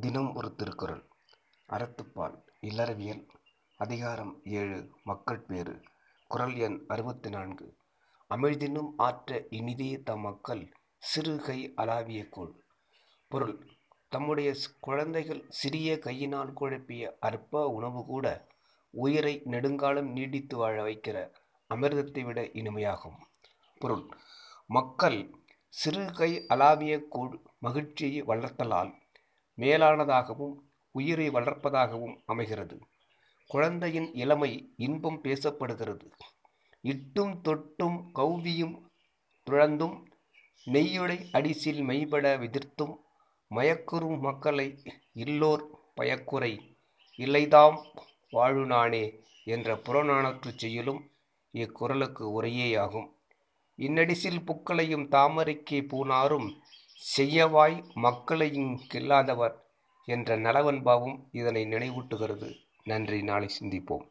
தினம் ஒரு திருக்குறள். அறத்துப்பால். இல்லறவியல். அதிகாரம் ஏழு. மக்கள் பேறு. குறள் எண் அறுபத்தி நான்கு அமிழ்தினும் ஆற்ற இனிதே தம் மக்கள் சிறுகை அலாவிய கோள். பொருள். தம்முடைய குழந்தைகள் சிறிய கையினால் குழப்பிய அற்ப உணவு கூட உயிரை நெடுங்காலம் நீடித்து வாழ வைக்கிற அமிர்தத்தை விட இனிமையாகும். பொருள். மக்கள் சிறு கை அலாவிய கூழ் மகிழ்ச்சியை வளர்த்தலால் மேலானதாகவும் உயிரை வளர்ப்பதாகவும் அமைகிறது. குழந்தையின் இளமை இன்பம் பேசப்படுகிறது. இட்டும் தொட்டும் கௌவியும் துழந்தும் நெய்யுடை அடிசில் மெய்பட விதிர்த்தும் மயக்குறும் மக்களை இல்லோர் பயக்குறை இல்லைதாம் வாழுநானே என்ற புறநானூற்றுச் செயலும் இக்குறளுக்கு உரையேயாகும். இன்னடிசில் புக்களையும் தாமரைக்கே பூனாரும் செய்யவாய் மக்களையும் கில்லாதவர் என்ற நலவன்பாவும் இதனை நினைவூட்டுகிறது. நன்றி. நாளை சிந்திப்போம்.